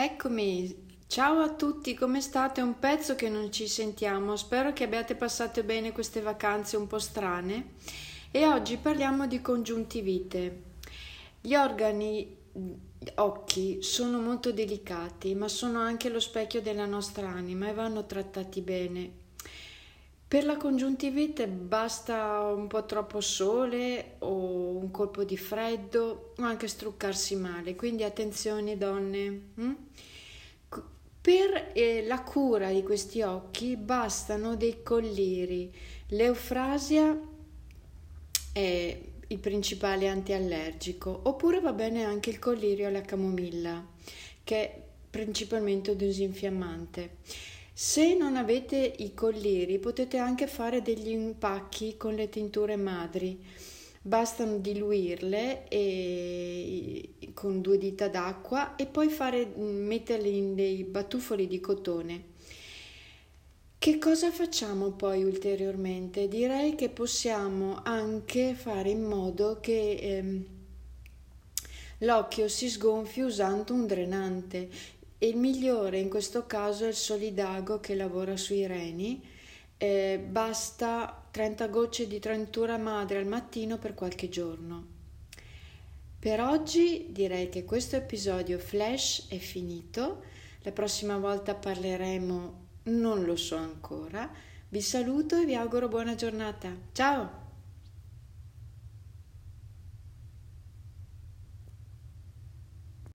Eccomi, ciao a tutti, come state? Un pezzo che non ci sentiamo, spero che abbiate passato bene queste vacanze un po' strane e oggi parliamo di congiuntivite. Gli organi occhi sono molto delicati, ma sono anche lo specchio della nostra anima e vanno trattati bene. Per la congiuntivite basta un po' troppo sole o un colpo di freddo o anche struccarsi male, quindi attenzione donne. Hm? Per eh, la cura di questi occhi bastano dei colliri. L'eufrasia è il principale antiallergico, oppure va bene anche il collirio alla camomilla, che è principalmente un disinfiammante. Se non avete i colliri potete anche fare degli impacchi con le tinture madri bastano diluirle e, con due dita d'acqua e poi fare, metterle in dei batuffoli di cotone. Che cosa facciamo poi ulteriormente? Direi che possiamo anche fare in modo che ehm, l'occhio si sgonfi usando un drenante. Il migliore in questo caso è il Solidago che lavora sui reni eh, basta 30 gocce di trentura madre al mattino per qualche giorno. Per oggi direi che questo episodio flash è finito, la prossima volta parleremo, non lo so ancora. Vi saluto e vi auguro buona giornata. Ciao!